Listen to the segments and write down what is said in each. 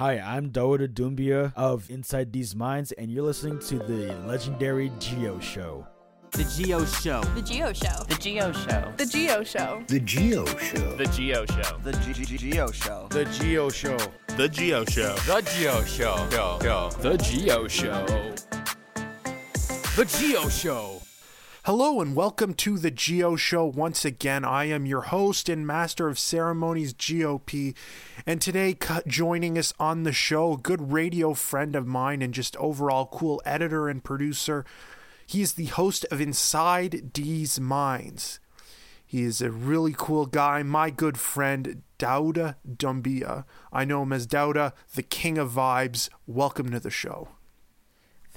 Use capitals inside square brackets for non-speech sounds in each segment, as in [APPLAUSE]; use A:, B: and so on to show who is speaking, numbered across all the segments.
A: Hi, I'm Daouda Doumbia of Inside Deez Minds, and you're listening to the legendary Gio Show.
B: The Gio Show.
C: The Gio Show.
D: The Gio Show.
E: The Gio Show.
F: The Gio Show.
G: The Gio Show.
H: The Gio Show.
I: The Gio Show.
G: The Gio Show.
I: The Gio Show.
J: The Gio Show.
I: The Gio Show.
K: Hello and welcome to the Gio Show once again. I am your host and master of ceremonies, GOP, and today joining us on the show, a good radio friend of mine and just overall cool editor and producer. He is the host of Inside Deez Minds. He is a really cool guy, my good friend Daouda Doumbia. I know him as Daouda, the king of vibes. Welcome to the show.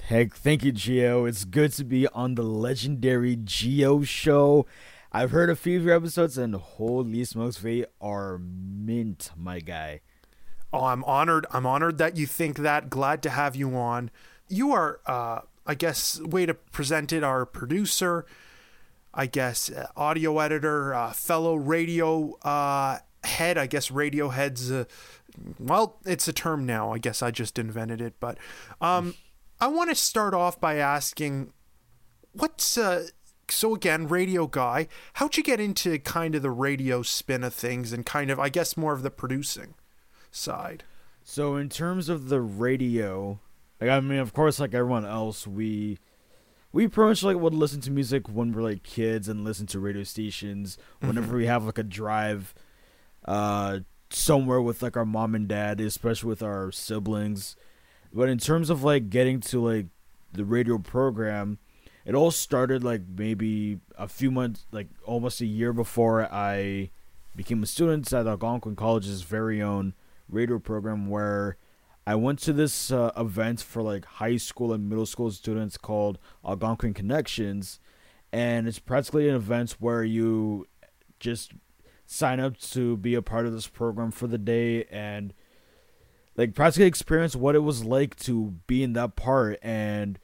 A: Heck, thank you, Gio. It's good to be on the legendary Gio show. I've heard a few of your episodes, and holy smokes, they are mint, my guy.
K: Oh, I'm honored. I'm honored that you think that. Glad to have you on. You are, uh, I guess, way to present it, our producer, I guess, uh, audio editor, uh, fellow radio uh, head. I guess Radiohead's, uh, well, it's a term now. I guess I just invented it. But um, I want to start off by asking what's uh so again, radio guy, how'd you get into kind of the radio spin of things and kind of I guess more of the producing side?
A: So in terms of the radio, like I mean of course like everyone else, we we pretty much like would listen to music when we're like kids and listen to radio stations whenever mm-hmm. we have like a drive uh somewhere with like our mom and dad, especially with our siblings but in terms of like getting to like the radio program, it all started like maybe a few months, like almost a year before I became a student at Algonquin College's very own radio program, where I went to this uh, event for like high school and middle school students called Algonquin Connections, and it's practically an event where you just sign up to be a part of this program for the day and like practically experience what it was like to be in that part. And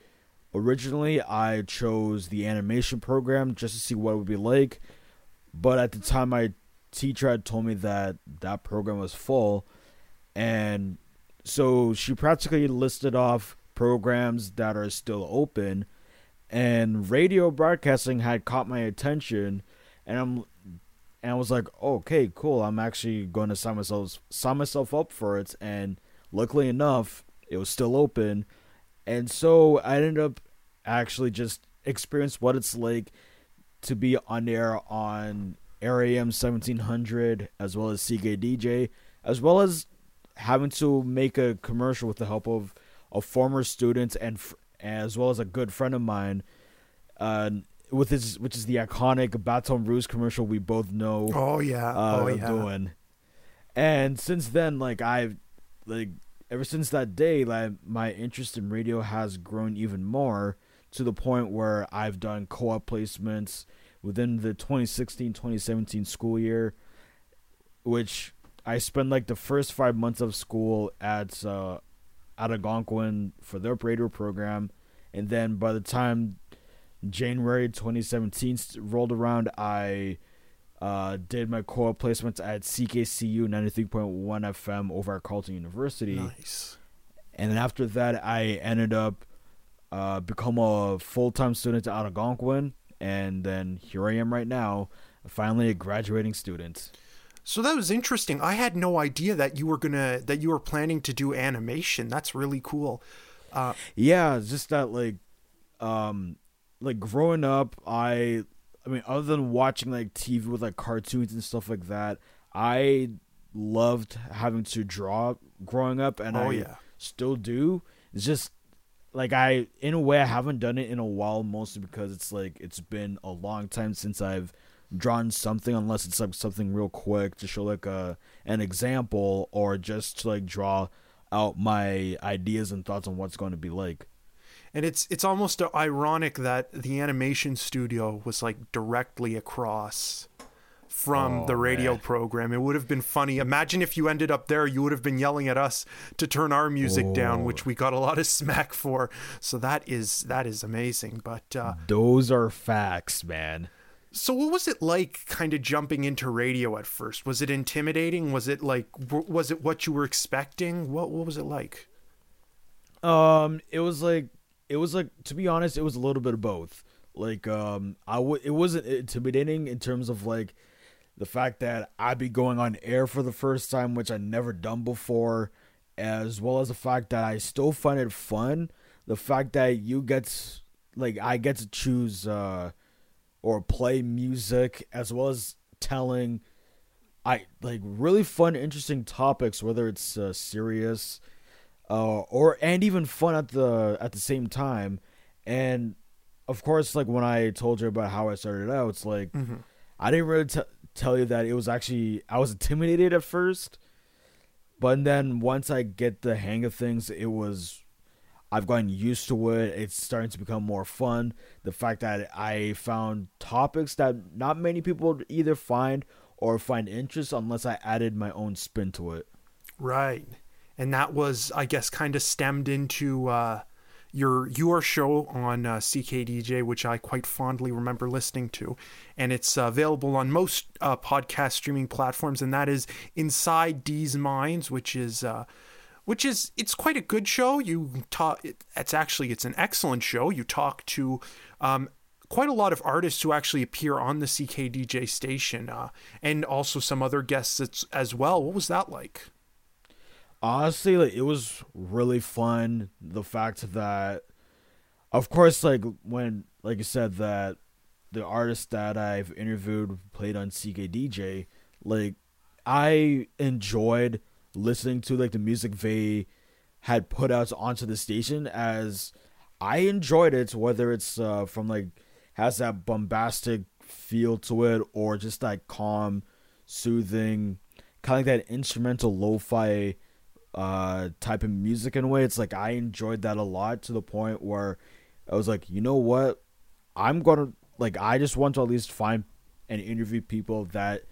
A: originally I chose the animation program just to see what it would be like. But at the time my teacher had told me that that program was full. And so she practically listed off programs that are still open. And radio broadcasting had caught my attention. And I'm and I was like, okay, cool. I'm actually going to sign myself sign myself up for it. And luckily enough, it was still open, and so I ended up actually just experience what it's like to be on air on Air AM 1700 as well as CKDJ, as well as having to make a commercial with the help of a former student and as well as a good friend of mine. Uh, with his, which is the iconic Baton Rouge commercial we both know.
K: Oh yeah, uh, oh yeah.
A: Doing. And since then, like I've, like ever since that day, like my interest in radio has grown even more to the point where I've done co-op placements within the 2016-2017 school year, which I spent like the first five months of school at uh, at Algonquin for their radio program, and then by the time January 2017 rolled around, I uh, did my co-op placements at CKCU 93.1 FM over at Carleton University.
K: Nice.
A: And then after that, I ended up uh, become a full-time student at Algonquin, and then here I am right now, finally a graduating student.
K: So that was interesting. I had no idea that you were gonna that you were planning to do animation. That's really cool. Uh,
A: yeah, just that like um like growing up, I I mean, other than watching like TV with like cartoons and stuff like that, I loved having to draw growing up, and
K: oh,
A: I
K: yeah.
A: still do. It's just like I, in a way, I haven't done it in a while, mostly because it's like it's been a long time since I've drawn something, unless it's like something real quick to show like a an example or just to like draw out my ideas and thoughts on what's going to be like
K: and it's it's almost ironic that the animation studio was like directly across from oh, the radio man. program. It would have been funny. Imagine if you ended up there, you would have been yelling at us to turn our music oh. down, which we got a lot of smack for. So that is that is amazing. But uh,
A: those are facts, man.
K: So, what was it like kind of jumping into radio at first? Was it intimidating? Was it like, was it what you were expecting? What, what was it like?
A: Um, it was like it was like to be honest, it was a little bit of both. Like um, I would it wasn't intimidating in terms of like the fact that I'd be going on air for the first time, which I never done before, as well as the fact that I still find it fun. The fact that you get like I get to choose uh or play music as well as telling I like really fun, interesting topics, whether it's uh, serious uh, or and even fun at the at the same time. And of course, like when I told you about how I started out, it's like
K: Mm-hmm.
A: I didn't really t- tell you that it was actually I was intimidated at first, but then once I get the hang of things, it was I've gotten used to it. It's starting to become more fun. The fact that I found topics that not many people either find or find interest unless I added my own spin to it.
K: Right. And that was, I guess, kind of stemmed into uh, your your show on uh, CKDJ, which I quite fondly remember listening to, and it's uh, available on most uh, podcast streaming platforms, and that is Inside Deez Minds, which is. Uh, which is it's quite a good show. You talk. It's actually it's an excellent show. You talk to um, quite a lot of artists who actually appear on the CKDJ station, uh, and also some other guests as, as well. What was that like?
A: Honestly like it was really fun. The fact that of course like when like you said that the artists that i've interviewed played on ckdj like i enjoyed listening to like the music they had put out onto the station as i enjoyed it whether it's uh, from like has that bombastic feel to it or just that calm soothing kind of like that instrumental lo-fi uh type of music in a way. It's like i enjoyed that a lot to the point where i was like you know what? I'm gonna like i just want to at least find and interview people that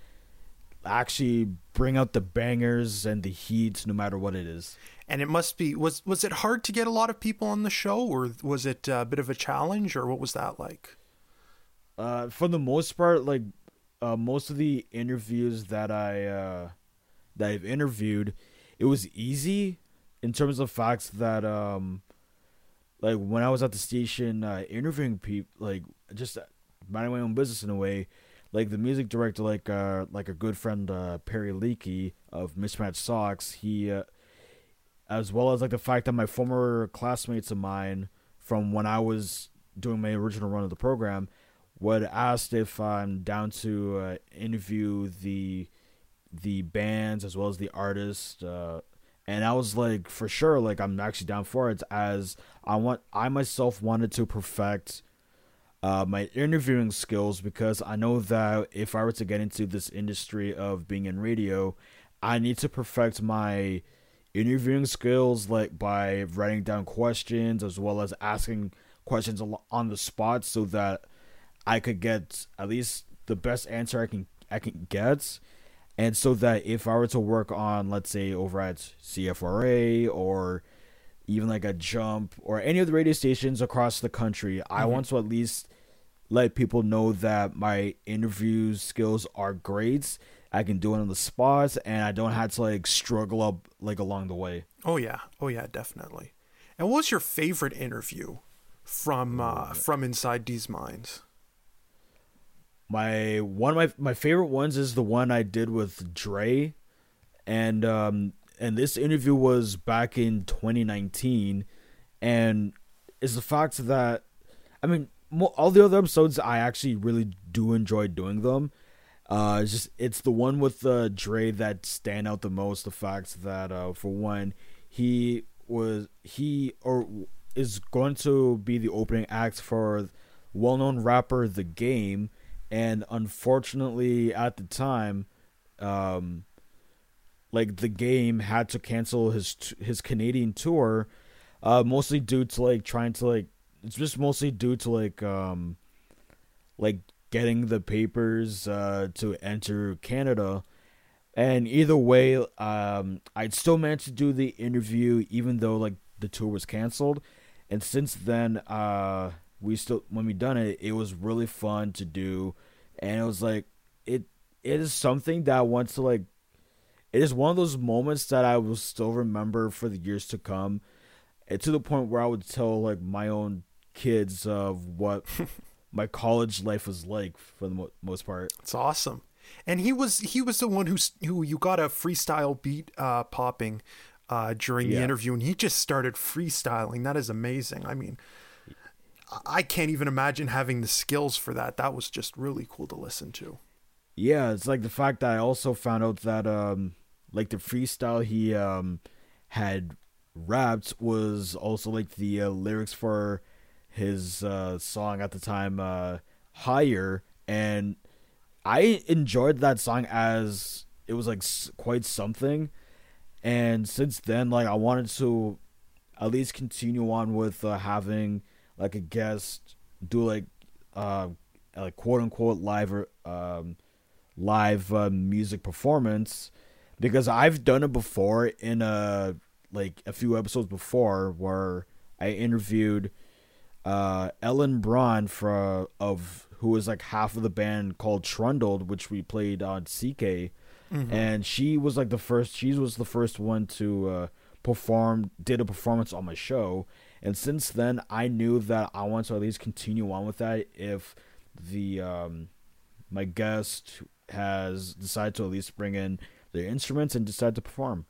A: actually bring out the bangers and the heat no matter what it is.
K: And it must be was was it hard to get a lot of people on the show, or was it a bit of a challenge, or what was that like?
A: uh for the most part like uh most of the interviews that i uh that i've interviewed it was easy in terms of facts that um like when I was at the station uh, interviewing people like just minding my own business in a way like the music director like uh like a good friend uh Perry Leakey of Mismatched Socks he uh, as well as like the fact that my former classmates of mine from when I was doing my original run of the program would asked if I'm down to uh, interview the the bands as well as the artists uh, and I was like for sure like I'm actually down for it as I want I myself wanted to perfect uh, my interviewing skills because I know that if I were to get into this industry of being in radio I need to perfect my interviewing skills like by writing down questions as well as asking questions on the spot so that I could get at least the best answer I can I can get and so that if I were to work on let's say over at CFRA or even like a jump or any of the radio stations across the country I want to at least let people know that my interview skills are great. I can do it on the spot and I don't have to like struggle up like along the way.
K: Oh yeah, oh yeah, definitely. And what was your favorite interview from uh, from Inside Deez Minds?
A: My one of my my favorite ones is the one I did with Dre, and um and this interview was back in 2019, and is the fact that I mean all the other episodes I actually really do enjoy doing them. Uh, it's just it's the one with uh, Dre that stand out the most. The fact that uh, for one, he was he or is going to be the opening act for well-known rapper The Game, and unfortunately at the time, um, like The Game had to cancel his his Canadian tour, uh, mostly due to like trying to like it's just mostly due to like um, like getting the papers uh to enter Canada. And either way, um, I'd still managed to do the interview even though like the tour was canceled. And since then, uh, we still when we done it, it was really fun to do. and it was like it it is something that I want to like. It is one of those moments that I will still remember for the years to come, and to the point where I would tell like my own kids of what [LAUGHS] my college life was like for the mo- most part.
K: It's awesome. And he was he was the one who who you got a freestyle beat uh, popping uh, during the interview, and he just started freestyling. That is amazing. I mean, I- can't even imagine having the skills for that. That was just really cool to listen to.
A: Yeah, it's like the fact that I also found out that um like the freestyle he um had rapped was also like the uh, lyrics for his uh song at the time uh Higher and I enjoyed that song as it was like quite something and since then like I wanted to at least continue on with uh, having like a guest do like uh like quote unquote live or um live uh, music performance because I've done it before in a like a few episodes before where I interviewed uh Ellen Braun for of who was like half of the band called Trundled which we played on CK and she was like the first she was the first one to uh perform did a performance on my show and since then I knew that I want to at least continue on with that if the um my guest has decided to at least bring in their instruments and decide to perform.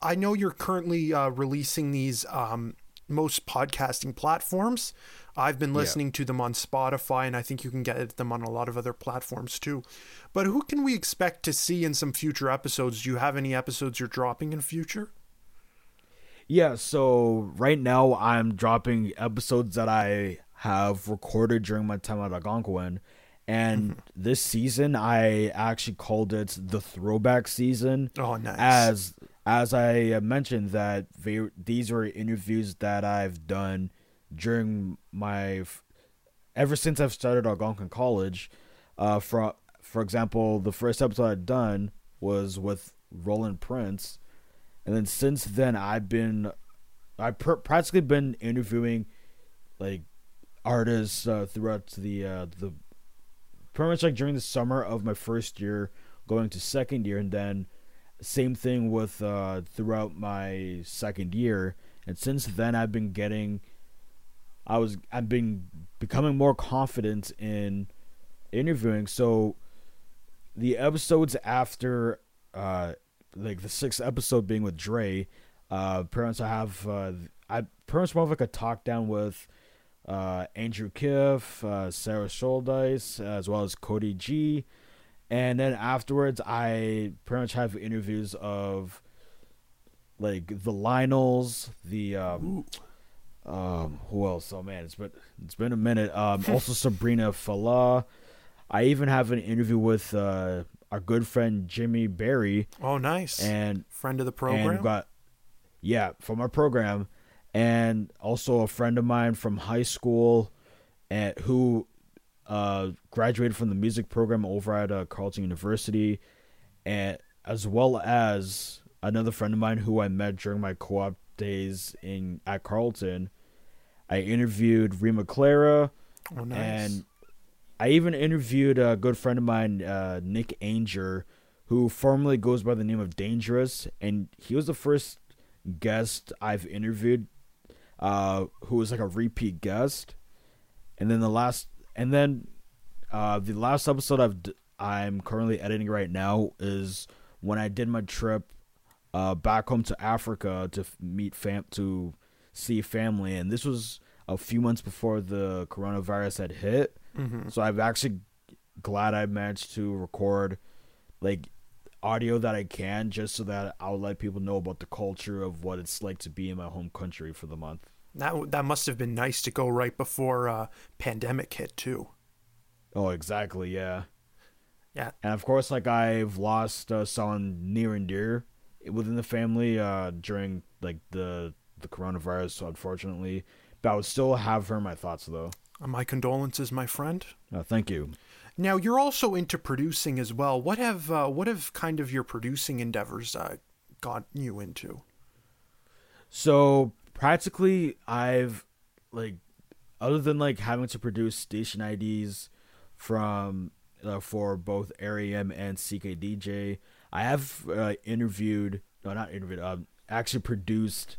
K: I know you're currently uh, releasing these um, most podcasting platforms. I've been
A: Yeah.
K: listening to them on Spotify, and I think you can get them on a lot of other platforms too. But who can we expect to see in some future episodes? Do you have any episodes you're dropping in future?
A: Yeah, so right now I'm dropping episodes that I have recorded during my time at Algonquin. And this season I actually called it the throwback season.
K: Oh, nice.
A: As as I mentioned that they, these were interviews that I've done during my ever since I've started Algonquin College. Uh, for for example, the first episode I'd done was with Roland Prince, and then since then I've been I've pr- practically been interviewing like artists uh, throughout the uh, the pretty much like during the summer of my first year going to second year. And then same thing with uh throughout my second year. And since then I've been getting I was I've been becoming more confident in interviewing. So the episodes after uh like the sixth episode being with Dre uh parents I have uh I pretty much more of like a talk down with uh, Andrew Kiff, uh, Sarah Scholdice, as well as Cody G. And then afterwards, I pretty much have interviews of like the Lionels, the um, um, who else? Oh man, it's been it's been a minute. Um, also [LAUGHS] Sabrina Falah. I even have an interview with uh, our good friend Jimmy Barry,
K: Oh, nice.
A: and
K: Friend of the program.
A: got yeah from our program and also a friend of mine from high school and who uh graduated from the music program over at uh, Carleton University and as well as another friend of mine who I met during my co-op days in at Carleton I interviewed Rima Clara
K: oh, nice.
A: and I even interviewed a good friend of mine, uh, Nick Anger, who formerly goes by the name of Dangerous, and he was the first guest I've interviewed, uh, who was like a repeat guest. And then the last, and then uh, the last episode I've I'm currently editing right now is when I did my trip uh, back home to Africa to meet fam to see family, and this was a few months before the coronavirus had hit.
K: Mhm.
A: So I'm actually glad I managed to record like audio that I can just so that I'll let people know about the culture of what it's like to be in my home country for the month.
K: that that must have been nice to go right before uh, pandemic hit too.
A: Oh, exactly, yeah.
K: Yeah.
A: And of course, like I've lost uh, someone near and dear within the family uh, during like the the coronavirus, so unfortunately. But I would still have her in my thoughts, though.
K: Uh, my condolences, my friend.
A: Uh, thank you.
K: Now you're also into producing as well. What have uh, what have kind of your producing endeavors uh, got you into?
A: So practically, I've like, other than like having to produce station IDs from uh, for both REM and CKDJ. I have uh, interviewed, no, not interviewed, um, actually produced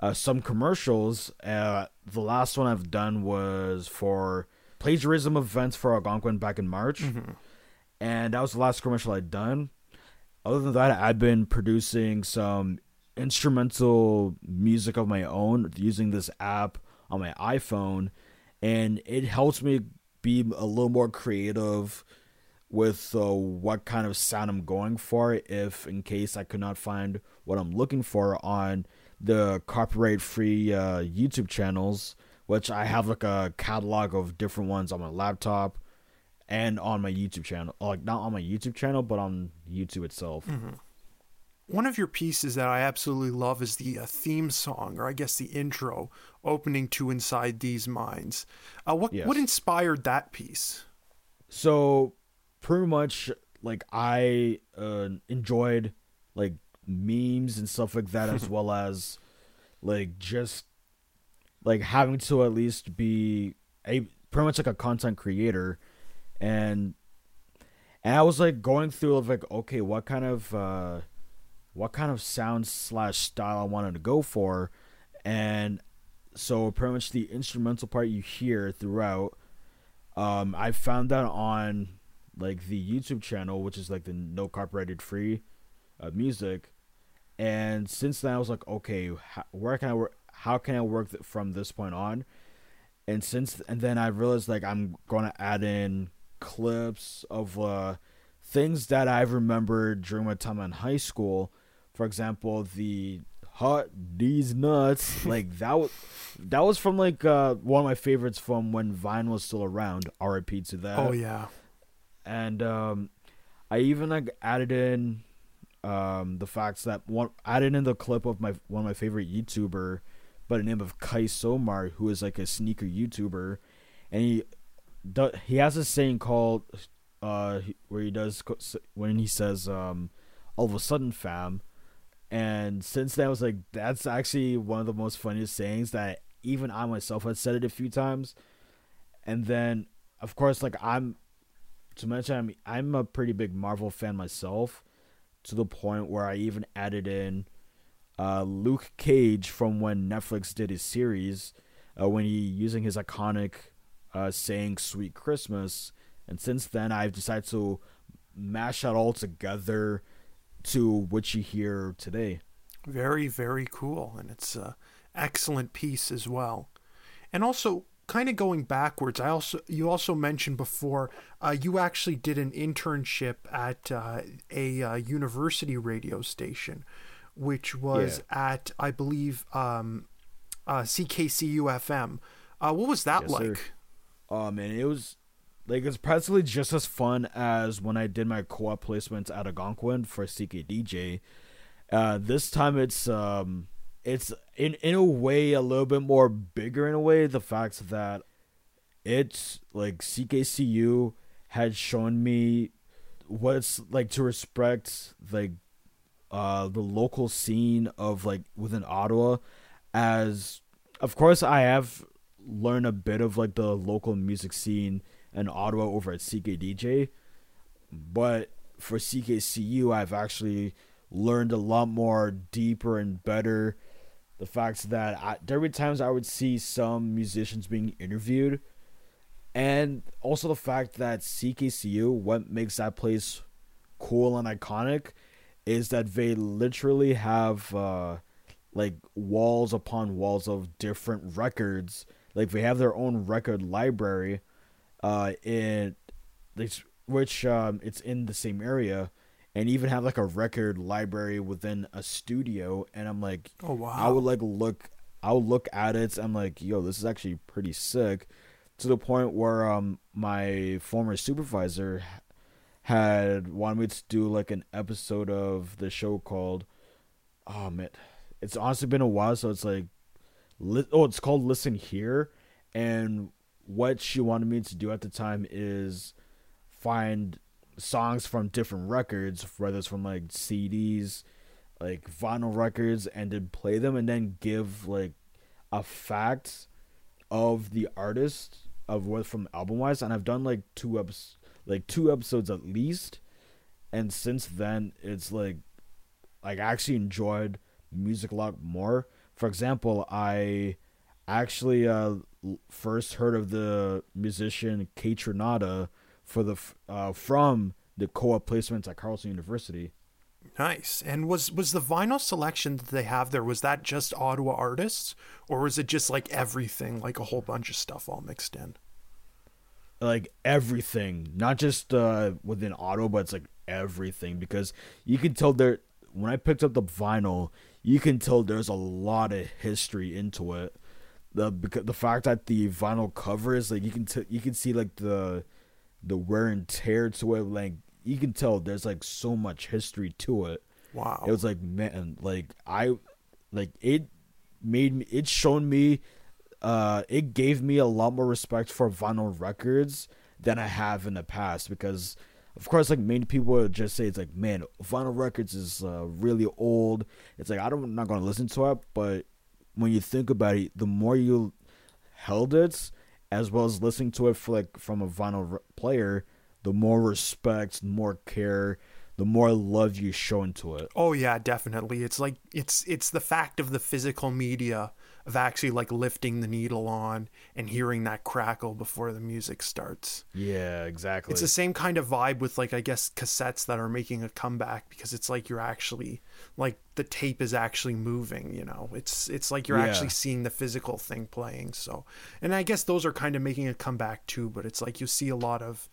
A: uh, some commercials. Uh, the last one I've done was for plagiarism events for Algonquin back in March, and that was the last commercial I'd done. Other than that, I've been producing some instrumental music of my own using this app on my iPhone, and it helps me be a little more creative with uh, what kind of sound I'm going for if in case I could not find what I'm looking for on the copyright free uh, YouTube channels, which I have like a catalog of different ones on my laptop and on my YouTube channel. Like not on my YouTube channel, but on YouTube itself.
K: One of your pieces that I absolutely love is the uh, theme song, or I guess the intro, opening to "Inside Deez Minds." Uh, what
A: Yes.
K: what inspired that piece?
A: So pretty much like I uh, enjoyed like memes and stuff like that as [LAUGHS] well as like just like having to at least be a pretty much like a content creator and and I was like going through of like okay what kind of uh what kind of sound slash style I wanted to go for and so pretty much the instrumental part you hear throughout um, I found that on like the YouTube channel, which is like the no copyrighted free uh, music. And since then, I was like, okay, how, where can I work? How can I work th- from this point on? And since and then I realized like I'm gonna add in clips of uh, things that I've remembered during my time in high school. For example, the hot these nuts [LAUGHS] like that was that was from like uh one of my favorites from when Vine was still around. R.I.P. to that.
K: oh yeah,
A: And um, I even like added in um the facts that one added in the clip of my one of my favorite YouTuber by the name of Kai Somar, who is like a sneaker YouTuber, and he do, he has a saying called uh where he does when he says um all of a sudden fam and since then I was like that's actually one of the most funniest sayings that even I myself had said it a few times and then of course like I'm to mention I'm I'm a pretty big Marvel fan myself to the point where I even added in uh, Luke Cage from when Netflix did his series uh, when he using his iconic uh, saying "Sweet Christmas," and since then I've decided to mash that all together to what you hear today.
K: very very cool, and it's a excellent piece as well. And also, kind of going backwards, I also you also mentioned before uh, you actually did an internship at uh, a uh, university radio station, which was at I believe um, uh, CKCU FM. Uh, what was that
A: Yes,
K: like?
A: sir. Oh man, it was like it's practically just as fun as when I did my co-op placements at Algonquin for CKDJ. Uh, this time it's um it's in in a way a little bit more bigger in a way. The fact that it's like CKCU had shown me what it's like to respect like uh the local scene of like within Ottawa as of course I have learned a bit of like the local music scene in Ottawa over at CKDJ but for CKCU I've actually learned a lot more deeper and better the fact that I, there were times I would see some musicians being interviewed and also the fact that CKCU what makes that place cool and iconic is that they literally have uh like walls upon walls of different records. Like they have their own record library uh in which um it's in the same area and even have like a record library within a studio and i'm like
K: Oh wow!
A: I would like look I would look at it I'm like, yo, this is actually pretty sick. To the point where um my former supervisor had wanted me to do like an episode of the show called oh man it's honestly been a while so it's like li- oh it's called listen here and what she wanted me to do at the time is find songs from different records whether it's from like CDs like vinyl records and then play them and then give like a fact of the artist of what from album wise and I've done like two episodes like two episodes at least. And since then, it's like, like I actually enjoyed music a lot more. For example, I actually uh, first heard of the musician Kaytranada for the uh, from the co-op placements at Carleton University.
K: Nice. And was was the vinyl selection that they have there was that just Ottawa artists or was it just like everything, like a whole bunch of stuff all mixed in?
A: like everything, not just uh, within Ottawa, but it's like everything because you can tell there. When I picked up the vinyl, you can tell there's a lot of history into it. The because the fact that the vinyl cover is like you can t- you can see like the the wear and tear to it. Like you can tell there's like so much history to it.
K: Wow.
A: It was like man, like I, like it made me. It shown me. Uh, it gave me a lot more respect for vinyl records than I have in the past because, of course, like many people would just say it's like, man, vinyl records is uh, really old. It's like I don't, I'm not gonna listen to it, but when you think about it, the more you held it, as well as listening to it like from a vinyl player, the more respect, more care, the more love you show into it.
K: Oh yeah, definitely. It's like it's it's the fact of the physical media of actually like lifting the needle on and hearing that crackle before the music starts.
A: Yeah, exactly.
K: It's the same kind of vibe with like I guess cassettes that are making a comeback because it's like you're actually like the tape is actually moving, you know. It's it's like you're
A: Yeah.
K: actually seeing the physical thing playing. So, and I guess those are kind of making a comeback too, but it's like you see a lot of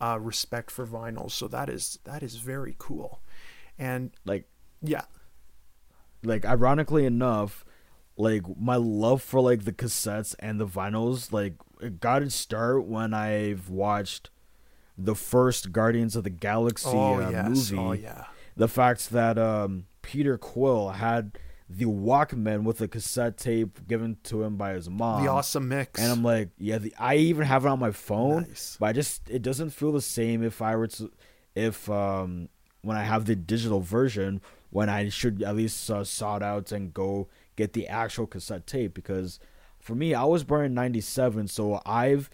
K: uh, respect for vinyl, so that is that is very cool. And
A: like
K: yeah,
A: like ironically enough, like my love for like the cassettes and the vinyls, like it got its start when I've watched the first Guardians of the Galaxy
K: oh
A: uh,
K: yes,
A: movie.
K: oh yeah.
A: The fact that um Peter Quill had the Walkman with a cassette tape given to him by his mom.
K: the awesome mix.
A: And I'm like, yeah, the, I even have it on my phone,
K: Nice.
A: but I just it doesn't feel the same if I were to if um when I have the digital version when I should at least uh, sort out and go get the actual cassette tape because for me I was born in 97 so I've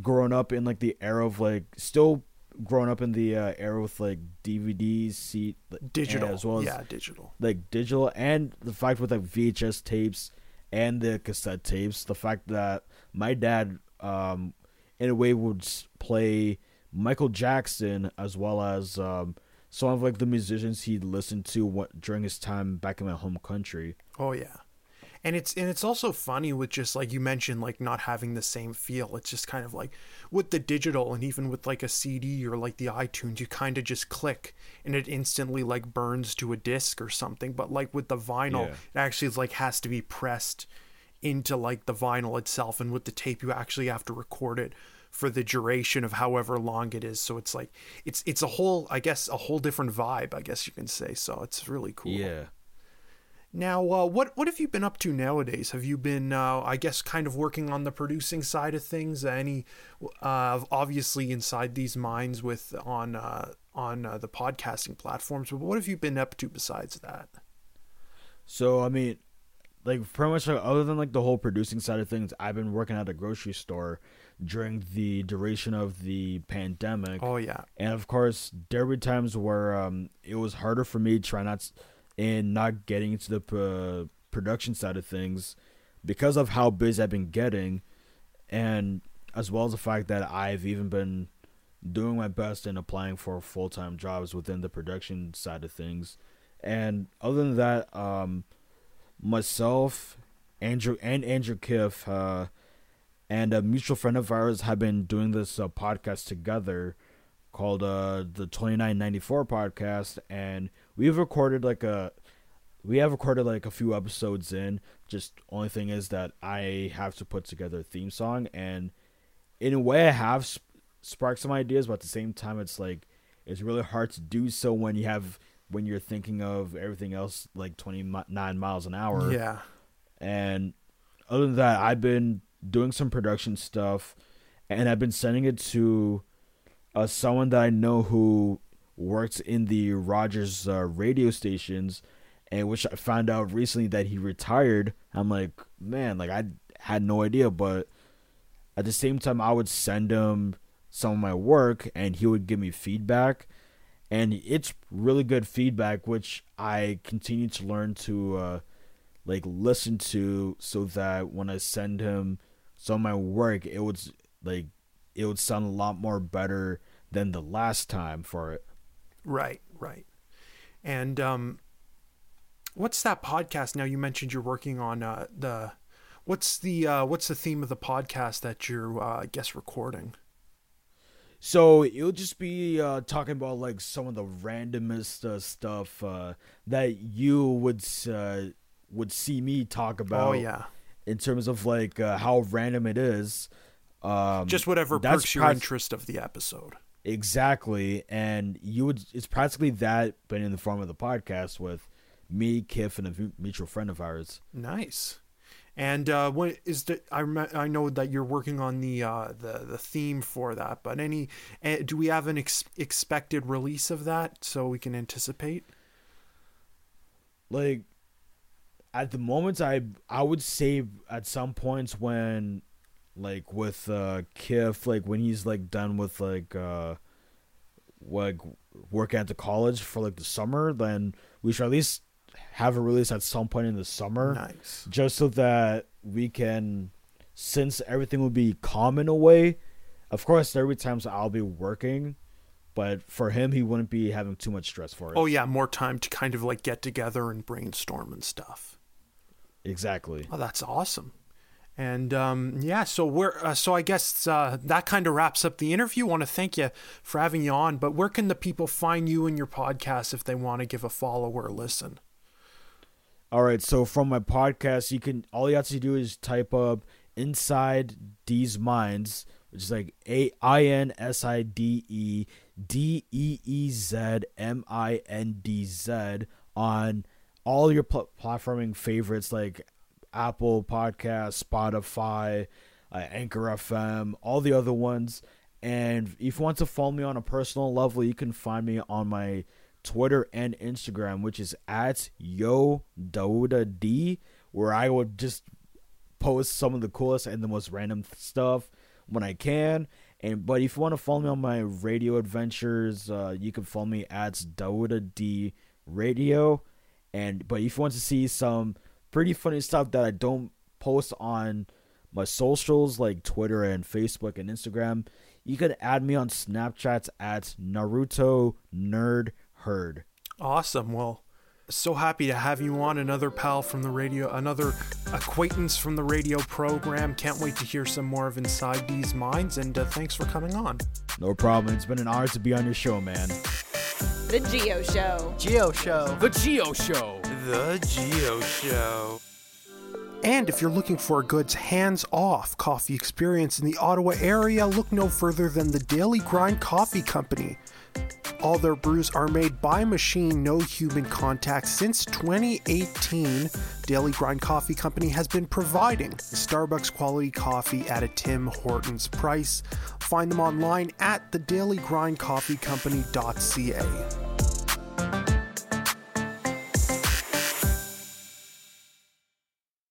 A: grown up in like the era of like still grown up in the uh, era with like DVDs, seat
K: digital
A: as well as
K: yeah, digital.
A: like digital and the fact with like VHS tapes and the cassette tapes, the fact that my dad um in a way would play Michael Jackson as well as um some of like the musicians he listened to what during his time back in my home country.
K: Oh yeah. And it's and it's also funny with just like you mentioned like not having the same feel. It's just kind of like with the digital and even with like a CD or like the iTunes, you kind of just click and it instantly like burns to a disc or something. But like with the vinyl,
A: Yeah.
K: it actually is like has to be pressed into like the vinyl itself and with the tape you actually have to record it for the duration of however long it is. So it's like it's it's a whole I guess a whole different vibe, I guess you can say. So it's really cool.
A: Yeah.
K: Now, uh, what what have you been up to nowadays? Have you been, uh, I guess, kind of working on the producing side of things? Any, uh, obviously inside deez minds with on uh, on uh, the podcasting platforms. But what have you been up to besides that?
A: So I mean, like pretty much like, other than like the whole producing side of things, I've been working at a grocery store during the duration of the pandemic.
K: Oh yeah,
A: And of course, there were times where um, it was harder for me trying not and not getting into the uh, production side of things because of how busy I've been getting, and as well as the fact that I've even been doing my best in applying for full time jobs within the production side of things. And other than that, um, myself, Andrew, and Andrew Kiff, uh, and a mutual friend of ours have been doing this uh, podcast together called uh, the 2994 podcast. And we've recorded like a we have recorded like a few episodes in. Just only thing is that i have to put together a theme song. And in a way i have sp- sparked some ideas but at the same time it's like it's really hard to do so when you have when you're thinking of everything else like 29 miles an hour.
K: Yeah,
A: and other than that, I've been doing some production stuff, and I've been sending it to uh, someone that I know who works in the Rogers uh, radio stations, and which I found out recently that he retired. I'm like, man, like I had no idea, but at the same time, I would send him some of my work and he would give me feedback and it's really good feedback which I continue to learn to uh like listen to so that when I send him of my work it would like it would sound a lot more better than the last time for it.
K: Right, right. And um, what's that podcast? Now you mentioned you're working on uh, the. What's the uh, what's the theme of the podcast that you're uh, I guess recording?
A: So it'll just be uh, talking about like some of the randomest uh, stuff uh, that you would uh, would see me talk about.
K: Oh yeah,
A: in terms of like uh, how random it is. Um,
K: just whatever perks your
A: prac-
K: interest of the episode.
A: Exactly, and you would it's practically that, but in the form of the podcast with me, Kiff, and a mutual friend of ours.
K: Nice. And uh, what is the? I rem- I know that you're working on the uh, the the theme for that, but any uh, do we have an ex- expected release of that so we can anticipate?
A: Like at the moment, I I would say at some points when like with uh Kiff, like when he's like done with like uh like working at the college for like the summer, then we should at least have a release at some point in the summer.
K: Nice.
A: just so that we can since everything will be calm in a way of course there will be times i'll be working but for him he wouldn't be having too much stress for it
K: Oh yeah, more time to kind of like get together and brainstorm and stuff.
A: Exactly
K: Oh, that's awesome. And um, yeah, so we're uh, so I guess uh, that kind of wraps up the interview. Want to thank you for having you on. But where can the people find you and your podcast if they want to give a follow or a listen?
A: all right so from my podcast you can all you have to do is type up inside deez minds which is like a i n s i d e d e e z m i n d z on all your pl- platforming favorites like Apple Podcast, Spotify, uh, Anchor FM, all the other ones. And if you want to follow me on a personal level, you can find me on my Twitter and Instagram, which is at Yo Daouda D, where I would just post some of the coolest and the most random stuff when I can. And but if you want to follow me on my radio adventures, uh, you can follow me at Daouda D Radio. And but if you want to see some pretty funny stuff that I don't post on my socials like Twitter and Facebook and Instagram, you can add me on Snapchat at Naruto Nerd Herd.
K: Awesome. Well, so happy to have you on. Another pal from the radio, another acquaintance from the radio program. Can't wait to hear some more of Inside Deez Minds. And uh, thanks for coming on.
A: No problem. It's been an honor to be on your show, man.
B: The Gio Show.
J: Gio Show.
I: The Gio Show.
G: The Gio Show.
K: And if you're looking for a good hands off coffee experience in the Ottawa area, look no further than the Daily Grind Coffee Company. All their brews are made by machine, no human contact. Since 2018, Daily Grind Coffee Company has been providing Starbucks quality coffee at a Tim Hortons price. Find them online at thedailygrindcoffeecompany.ca.